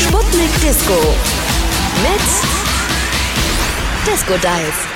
Sputnik Disco. Mit Disco Dive.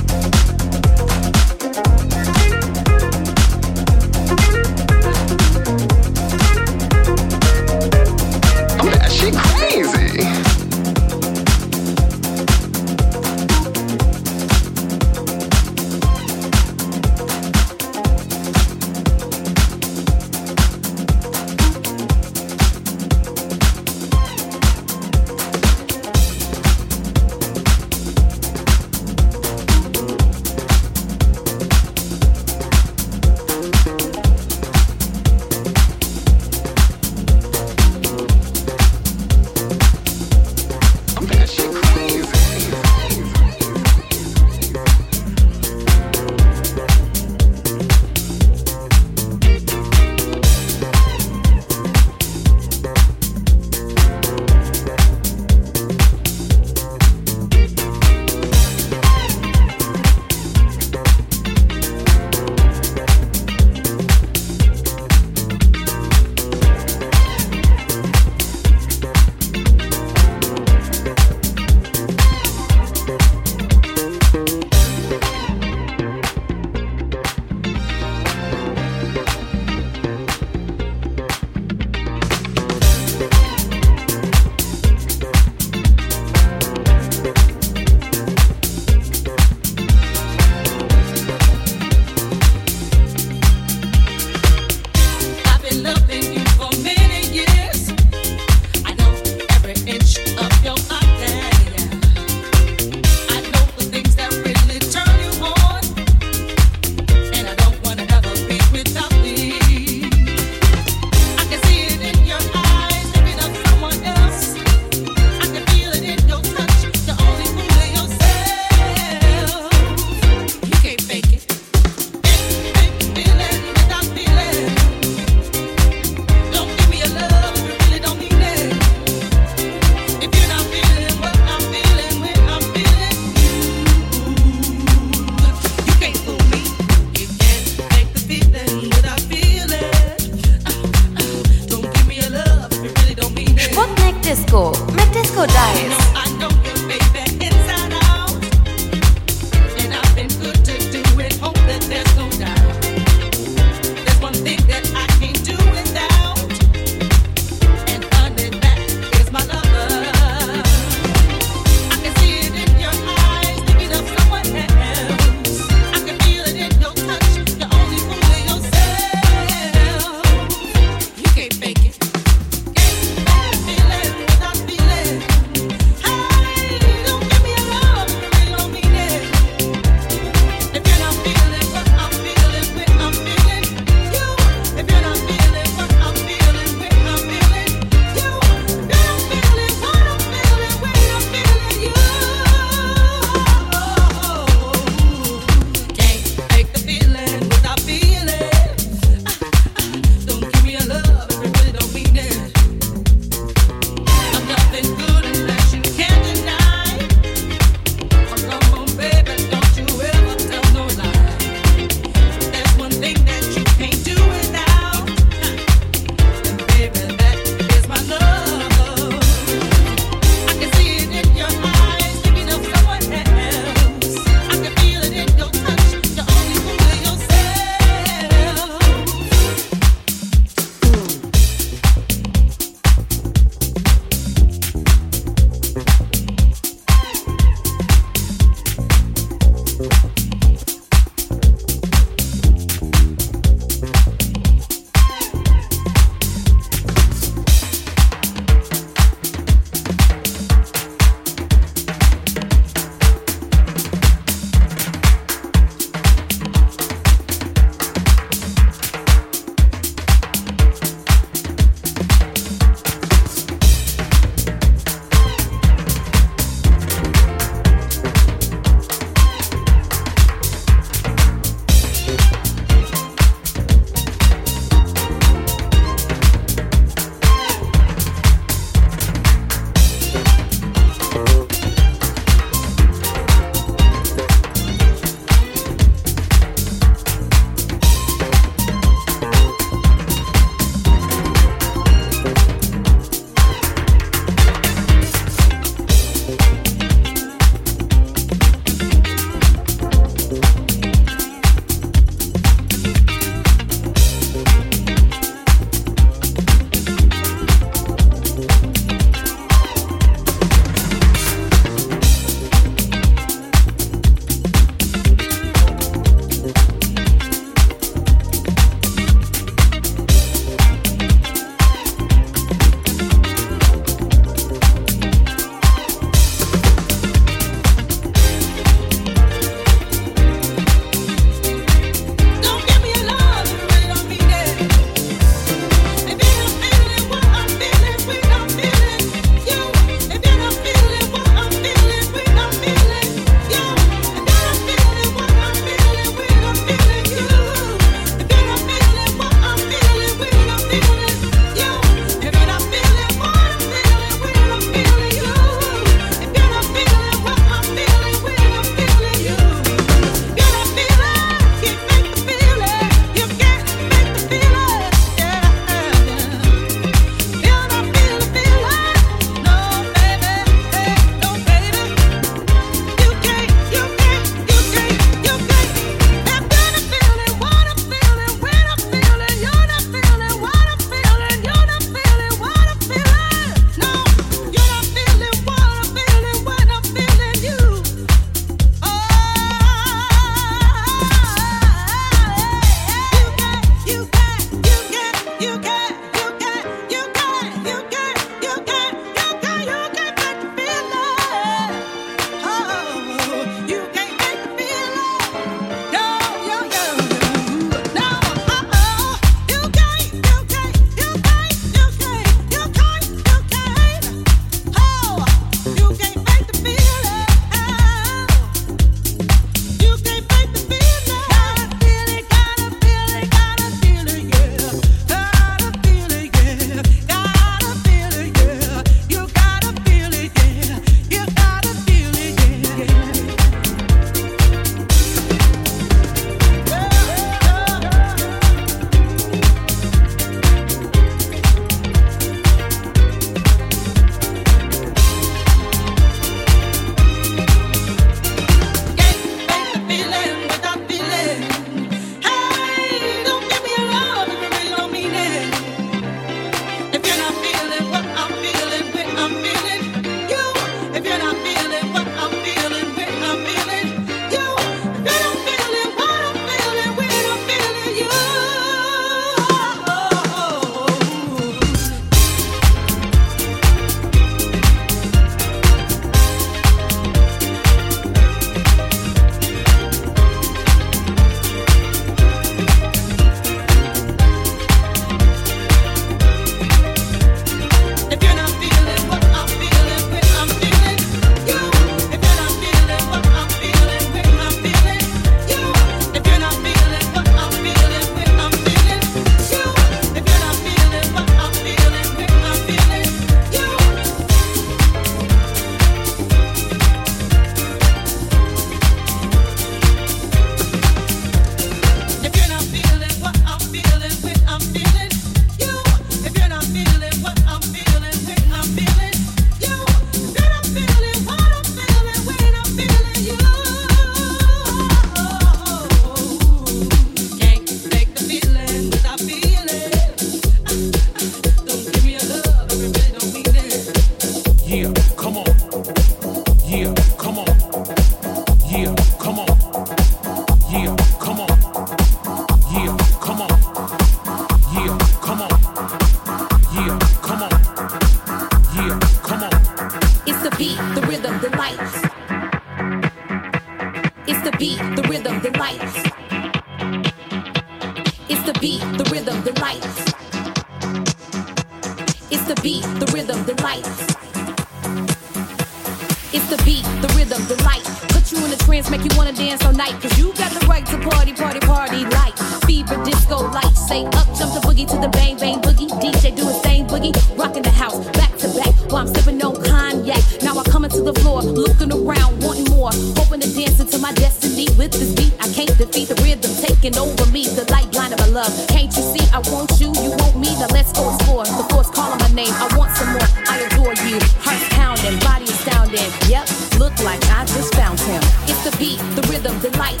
Rhythm, the light.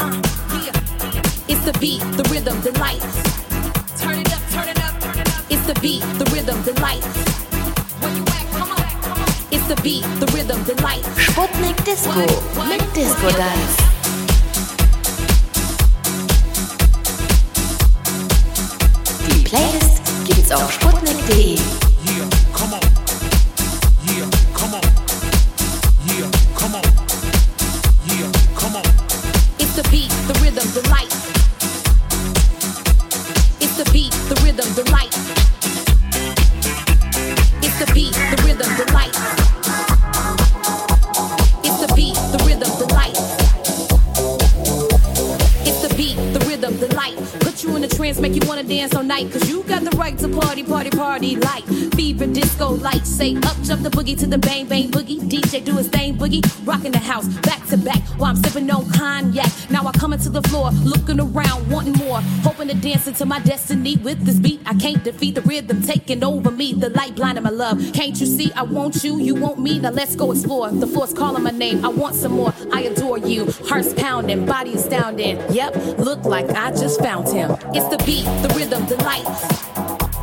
Uh, yeah. It's the beat, the rhythm, the light. Turn it up, turn it up, turn it up. It's the beat, the rhythm, the light. Where you at? Come on, come on. It's the beat, the rhythm, the light. Sputnik Disko mit Disco Dice. Die Playlist gibt's auf sputnik.de. party, like fever, disco, light. Say up, jump the boogie to the bang, bang, boogie. DJ do his thing, boogie. Rocking the house, back to back, while I'm sipping on cognac. Now I come into the floor, looking around, wanting more. Hoping to dance into my destiny with this beat. I can't defeat the rhythm taking over me. The light blinding my love. Can't you see? I want you, you want me. Now let's go explore. The force calling my name. I want some more. I adore you. Hearts pounding, body astounding. Yep, look like I just found him. It's the beat, the rhythm, the light.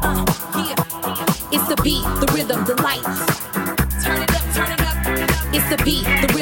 Uh, the beat, the rhythm, the lights. Turn it up, turn it up. It's the beat, the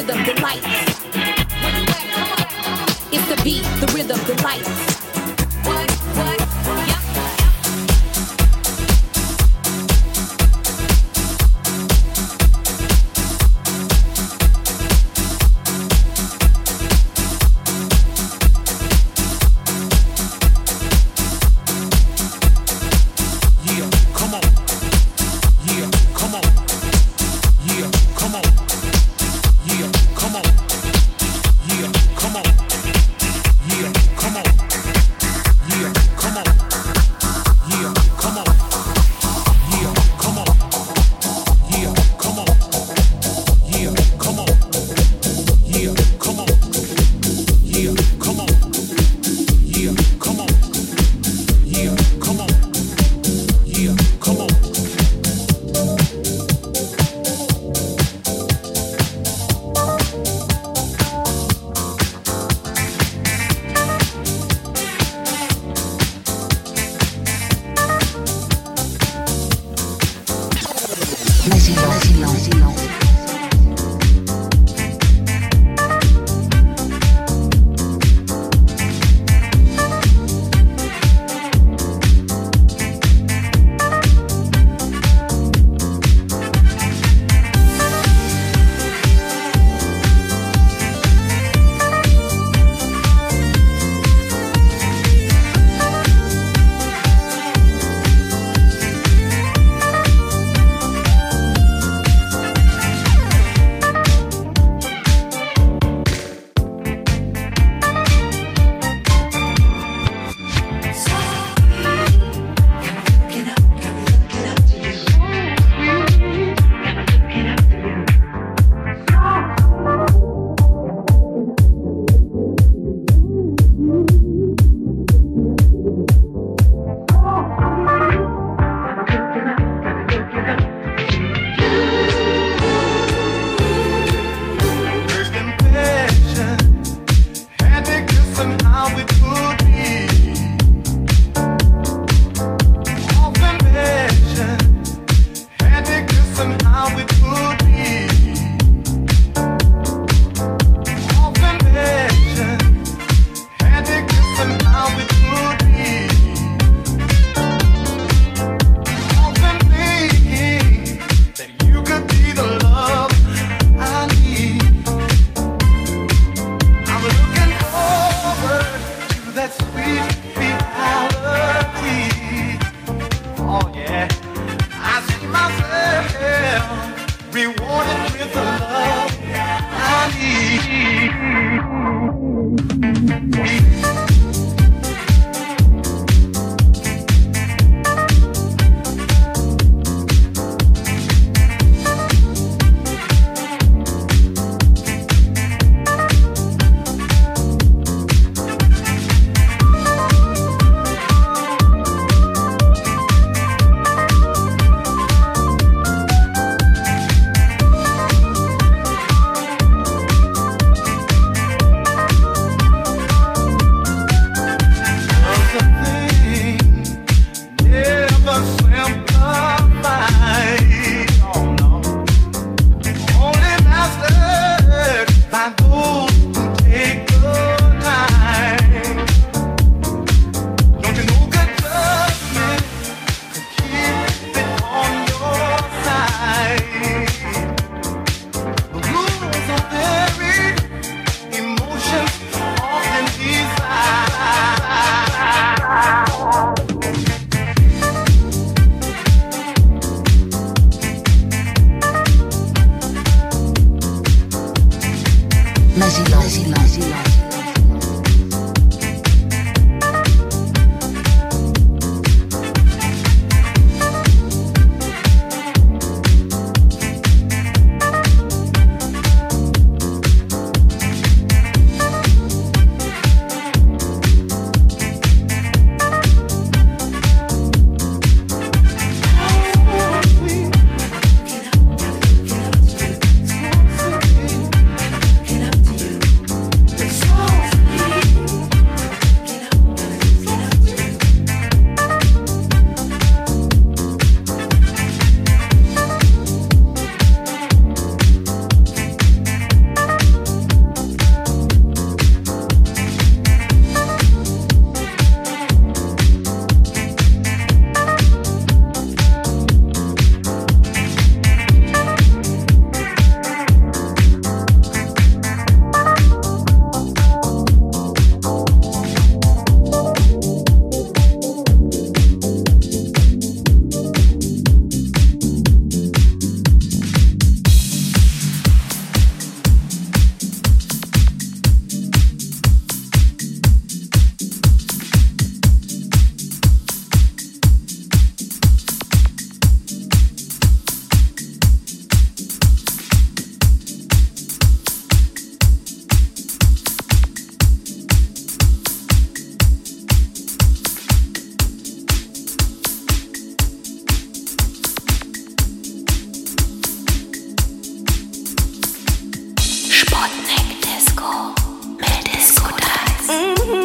Praise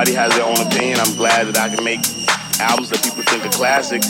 everybody has their own opinion. I'm glad that I can make albums that people think are classic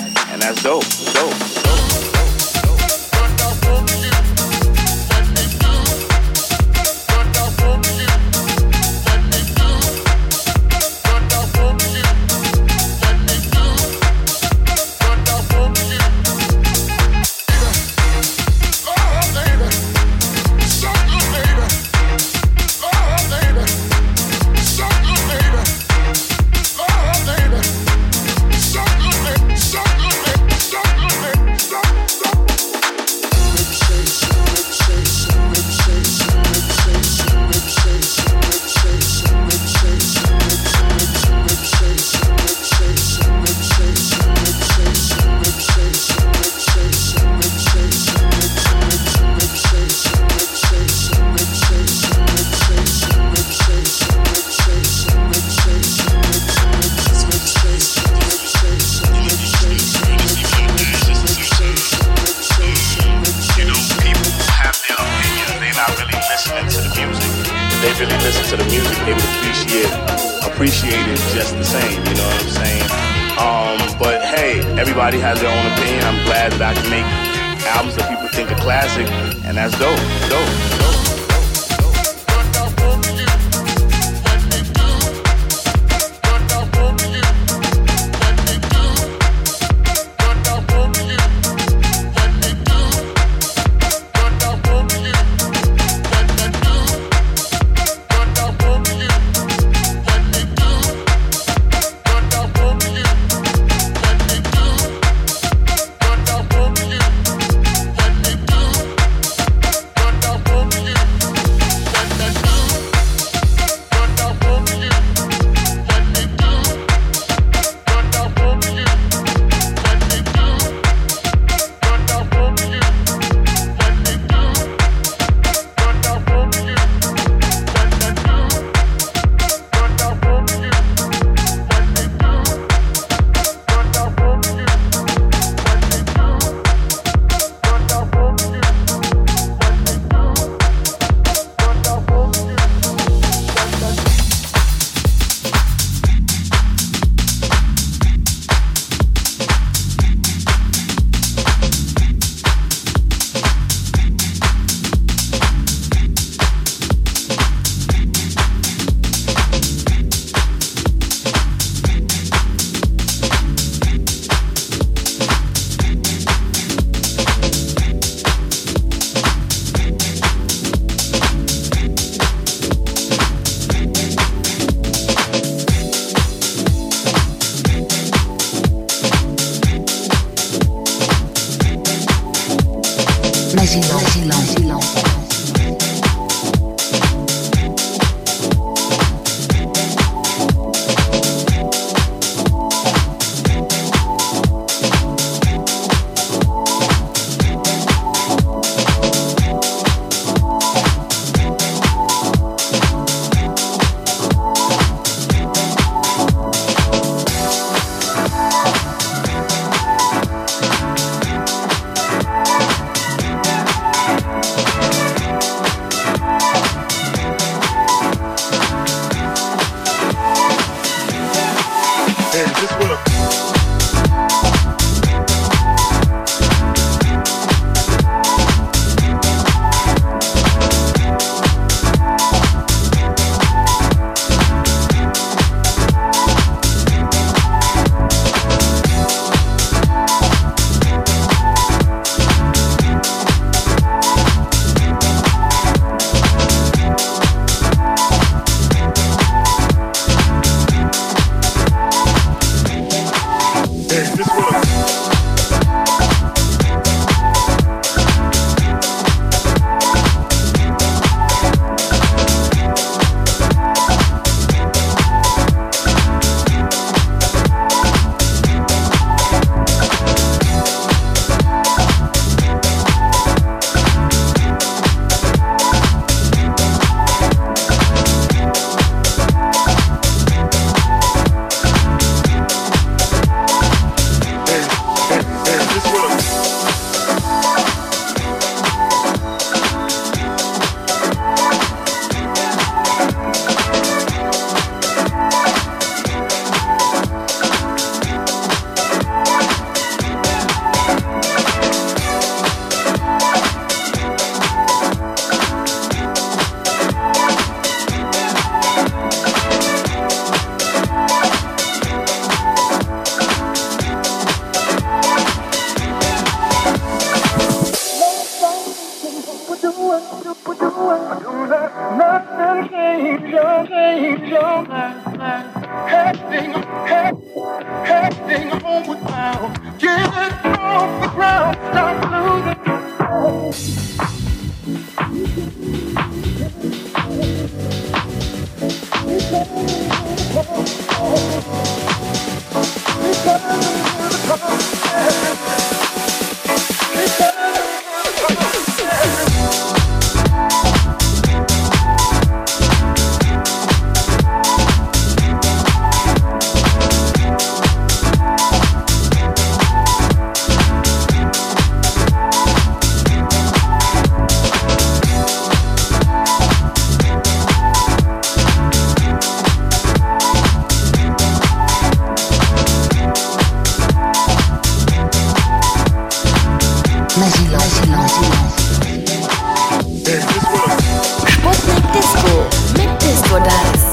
Sputnik Disko mit Disco Dice.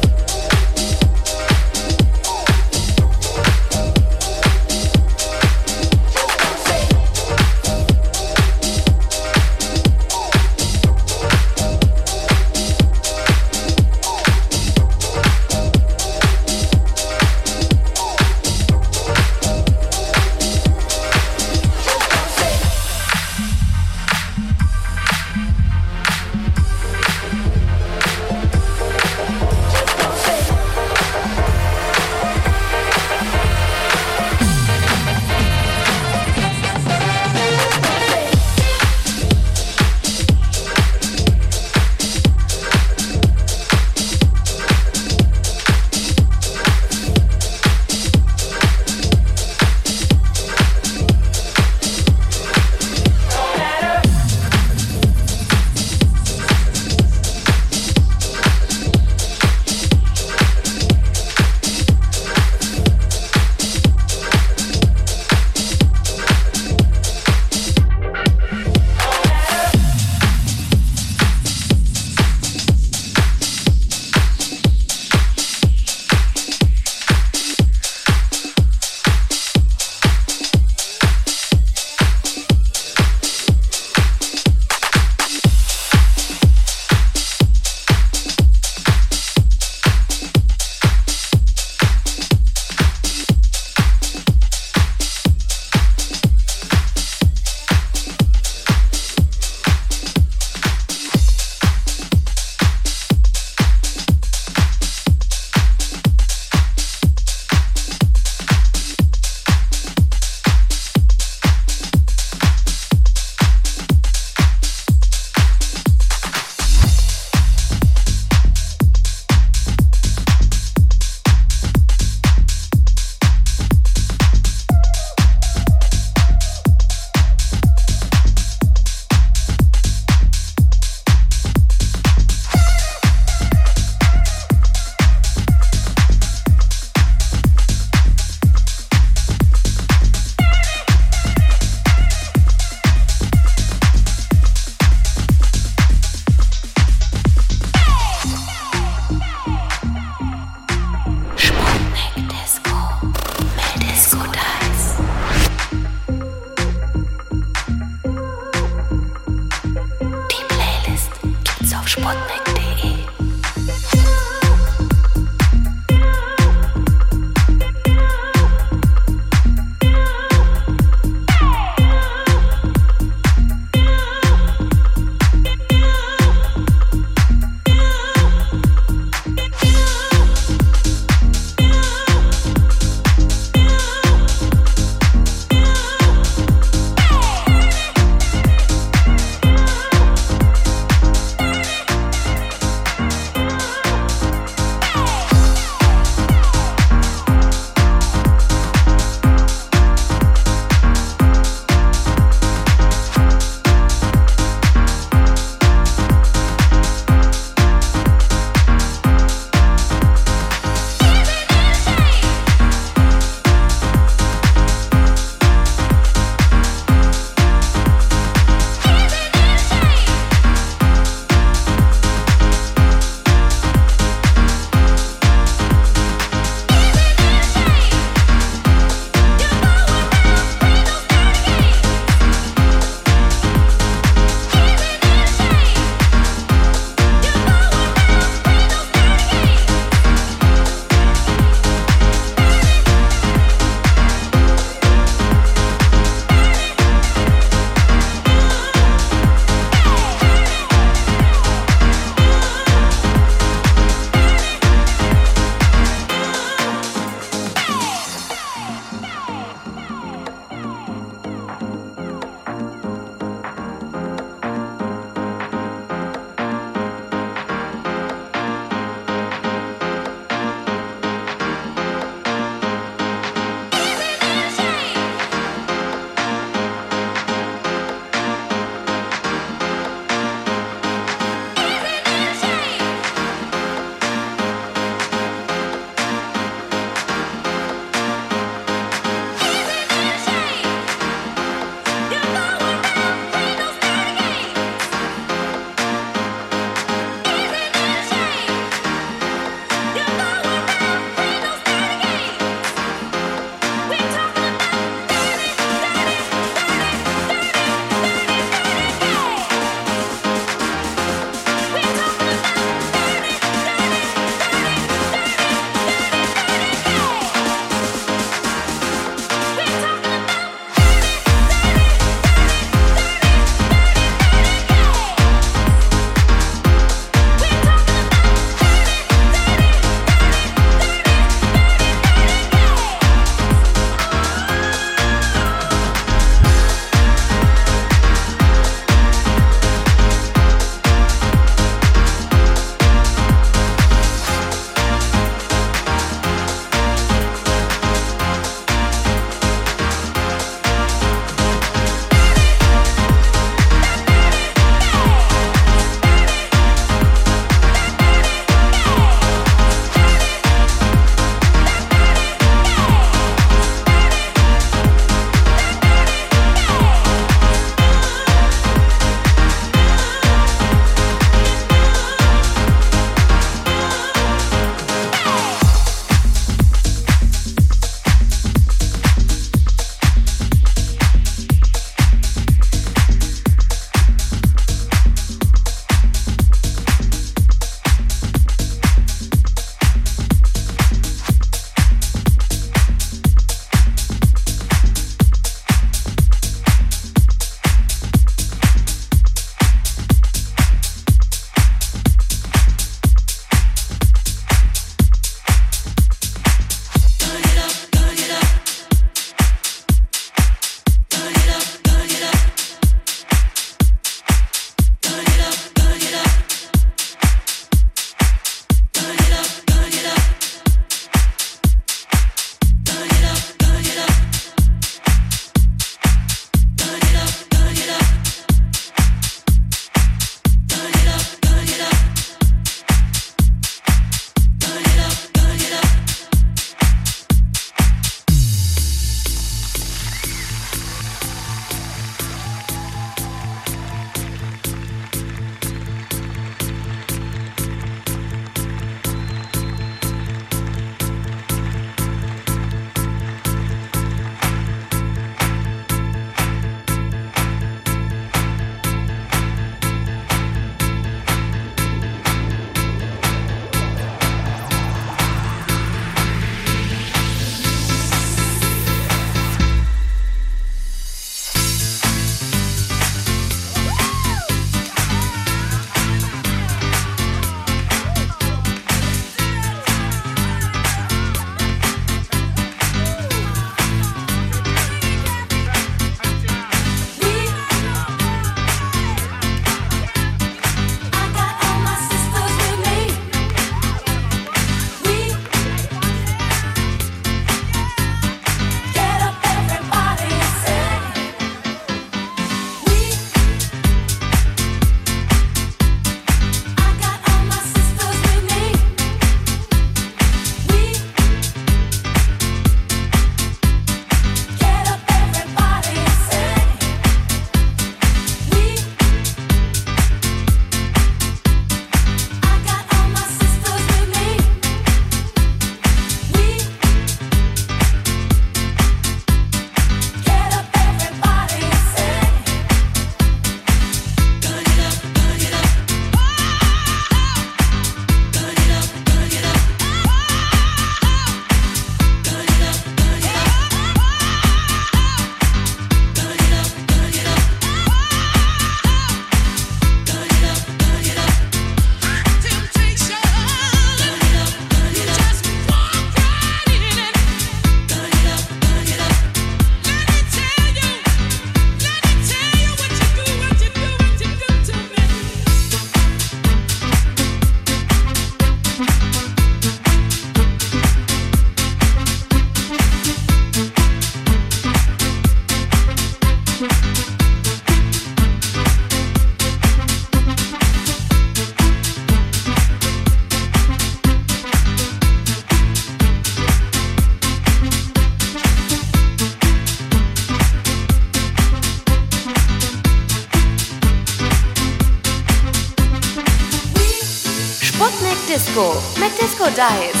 Mit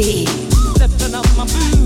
Stepping up my boots.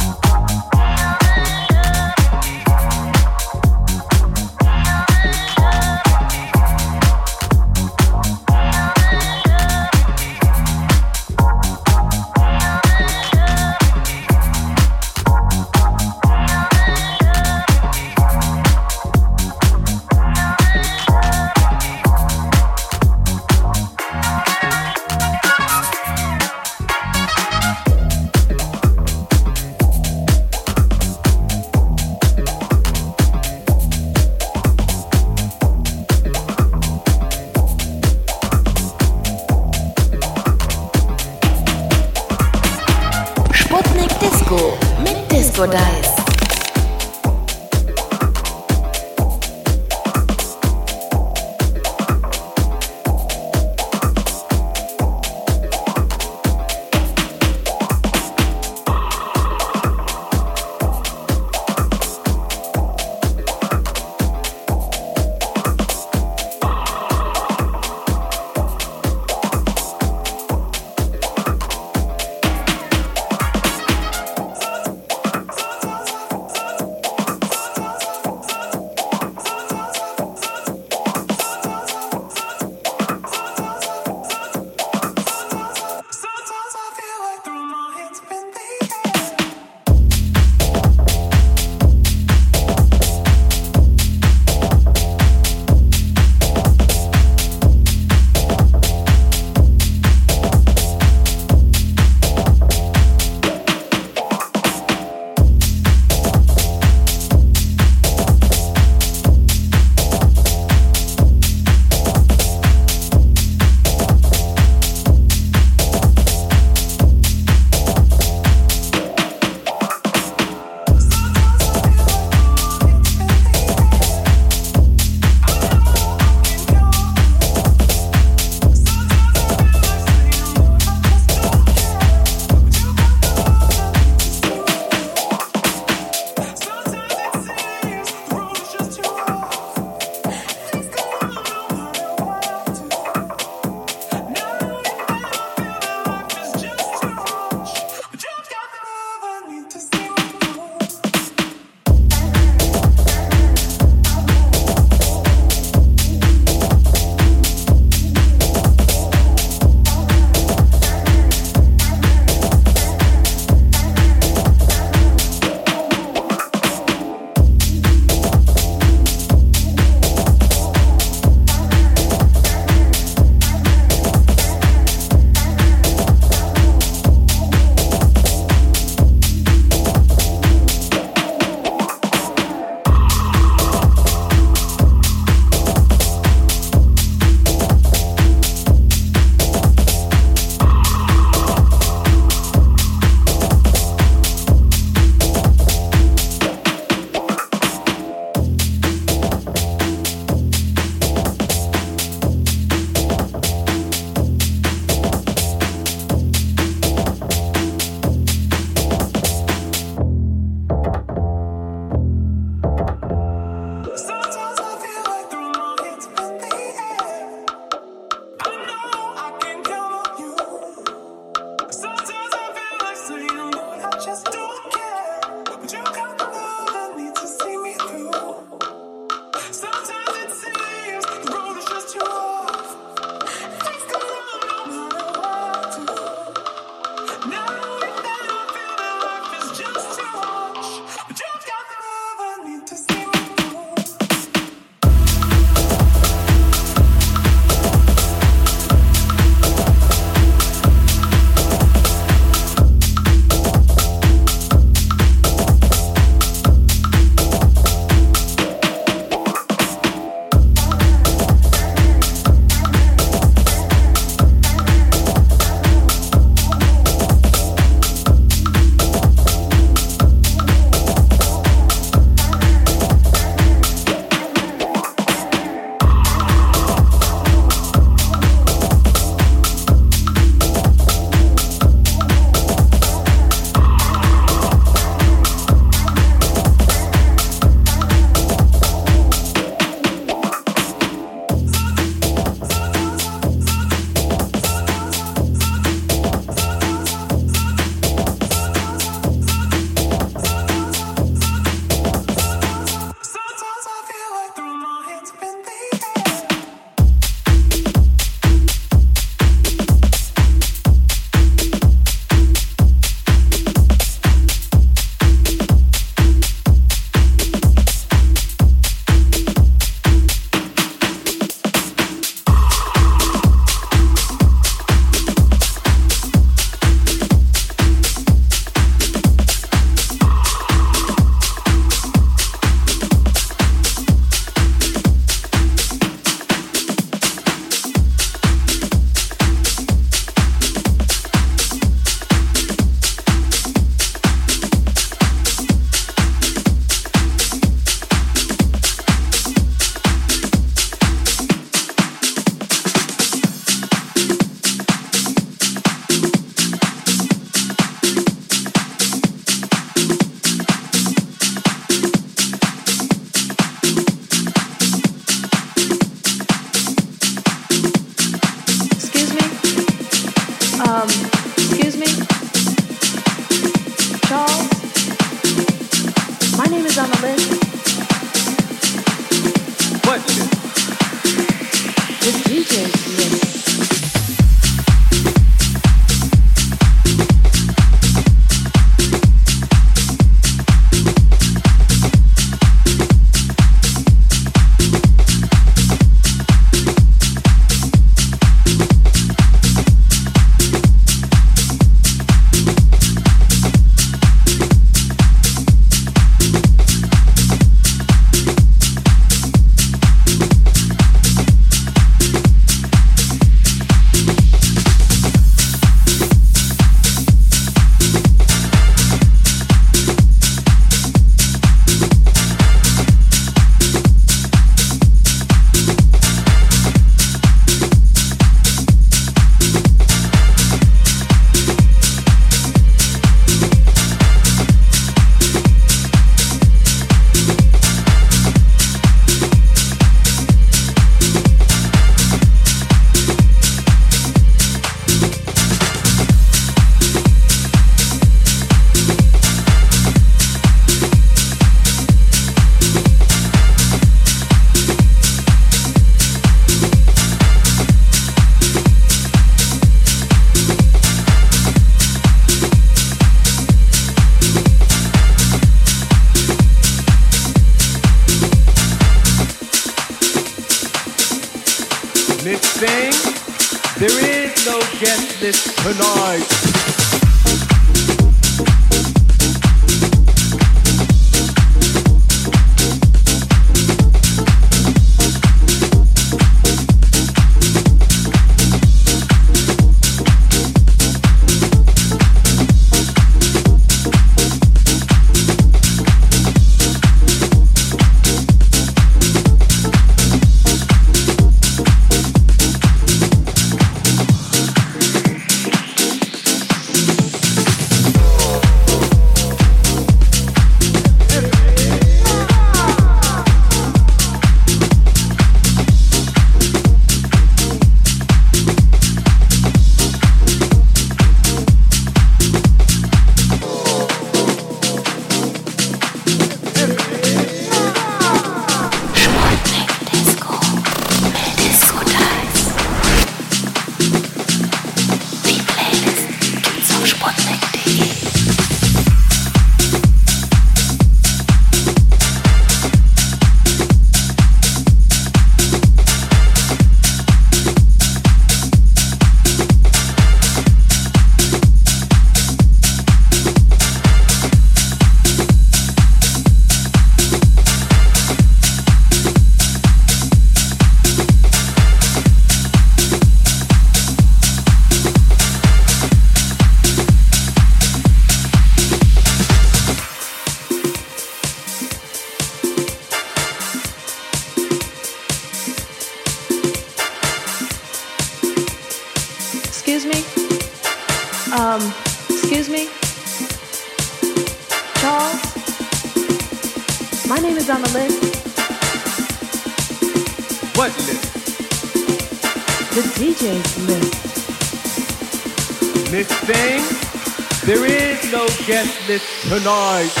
Tonight.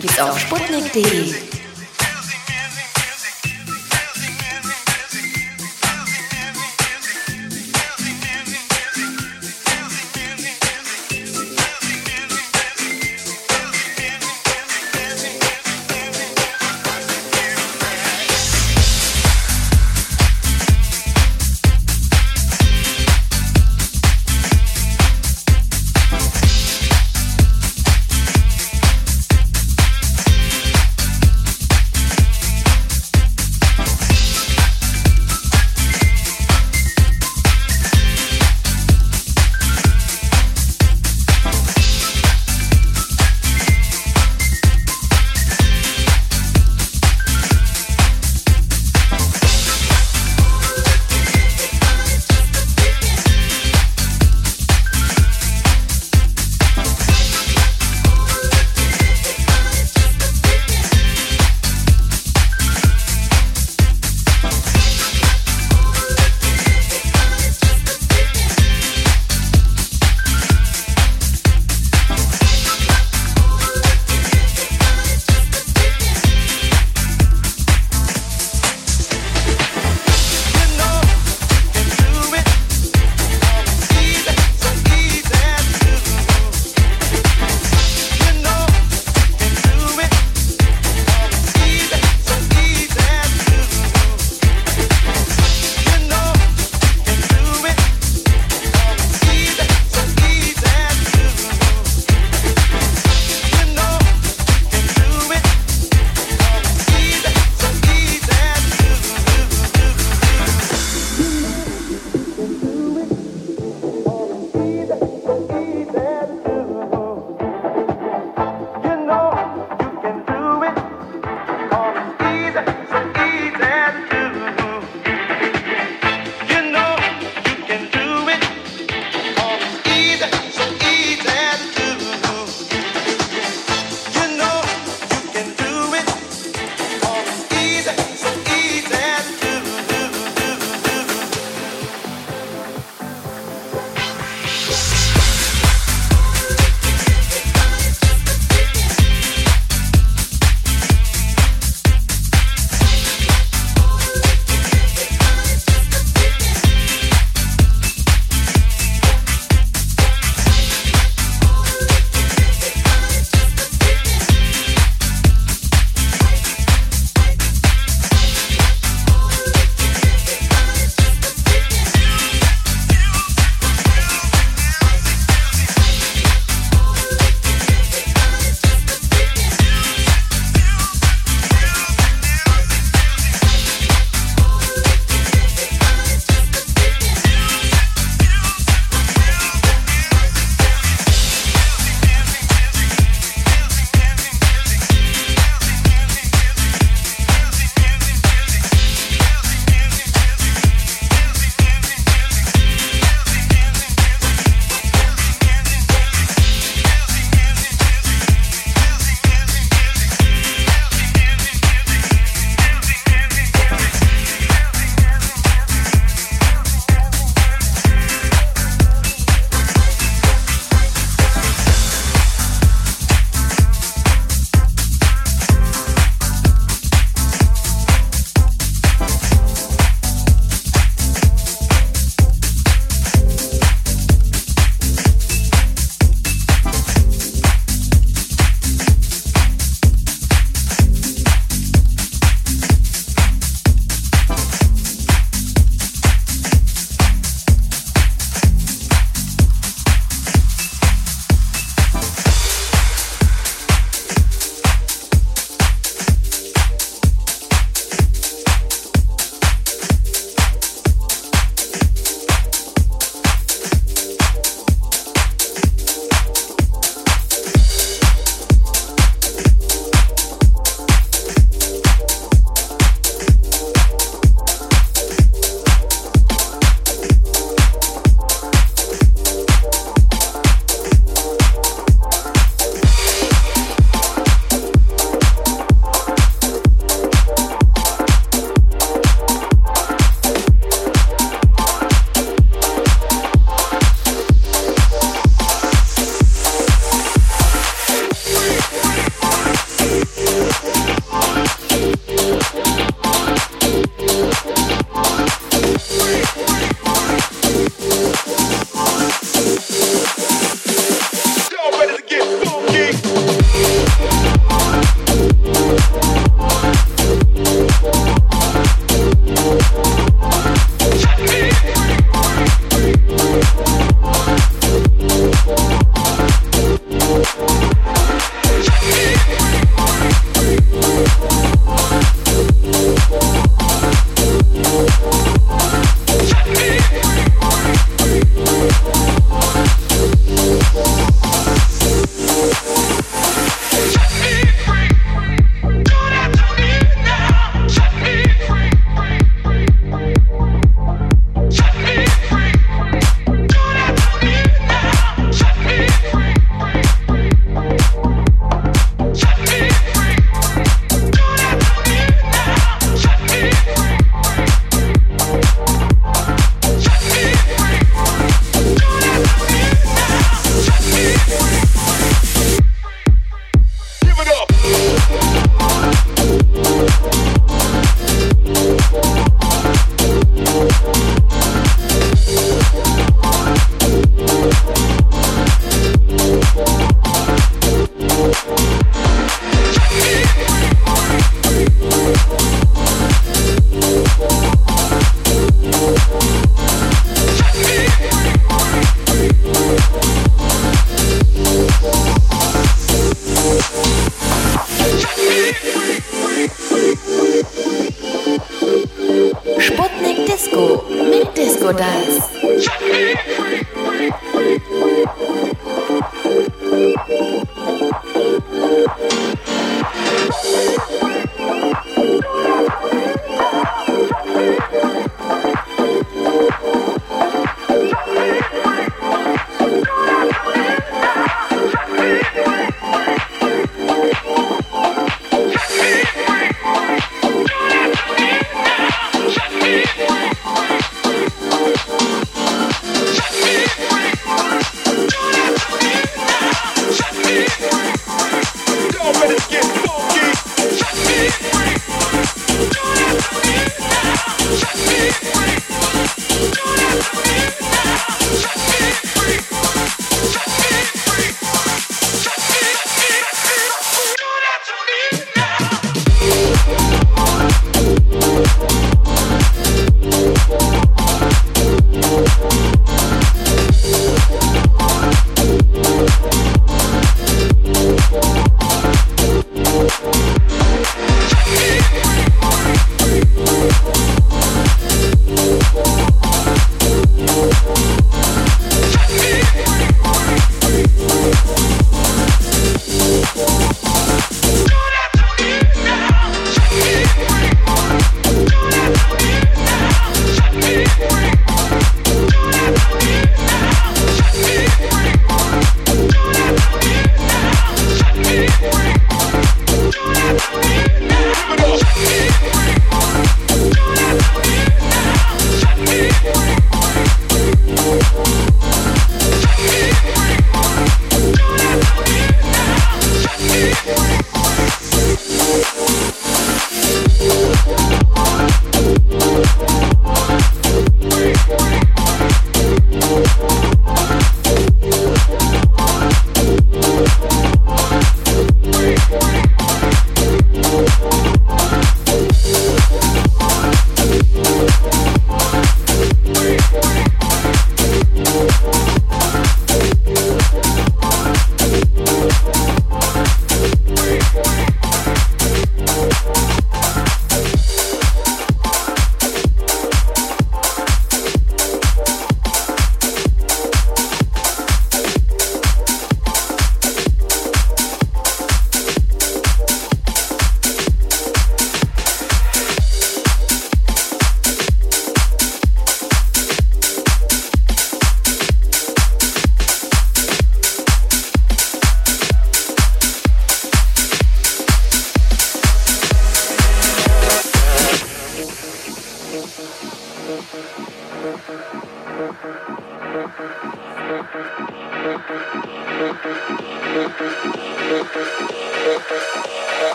Gibt's auf sputnik.de.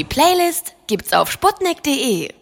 Die Playlist gibt's auf sputnik.de.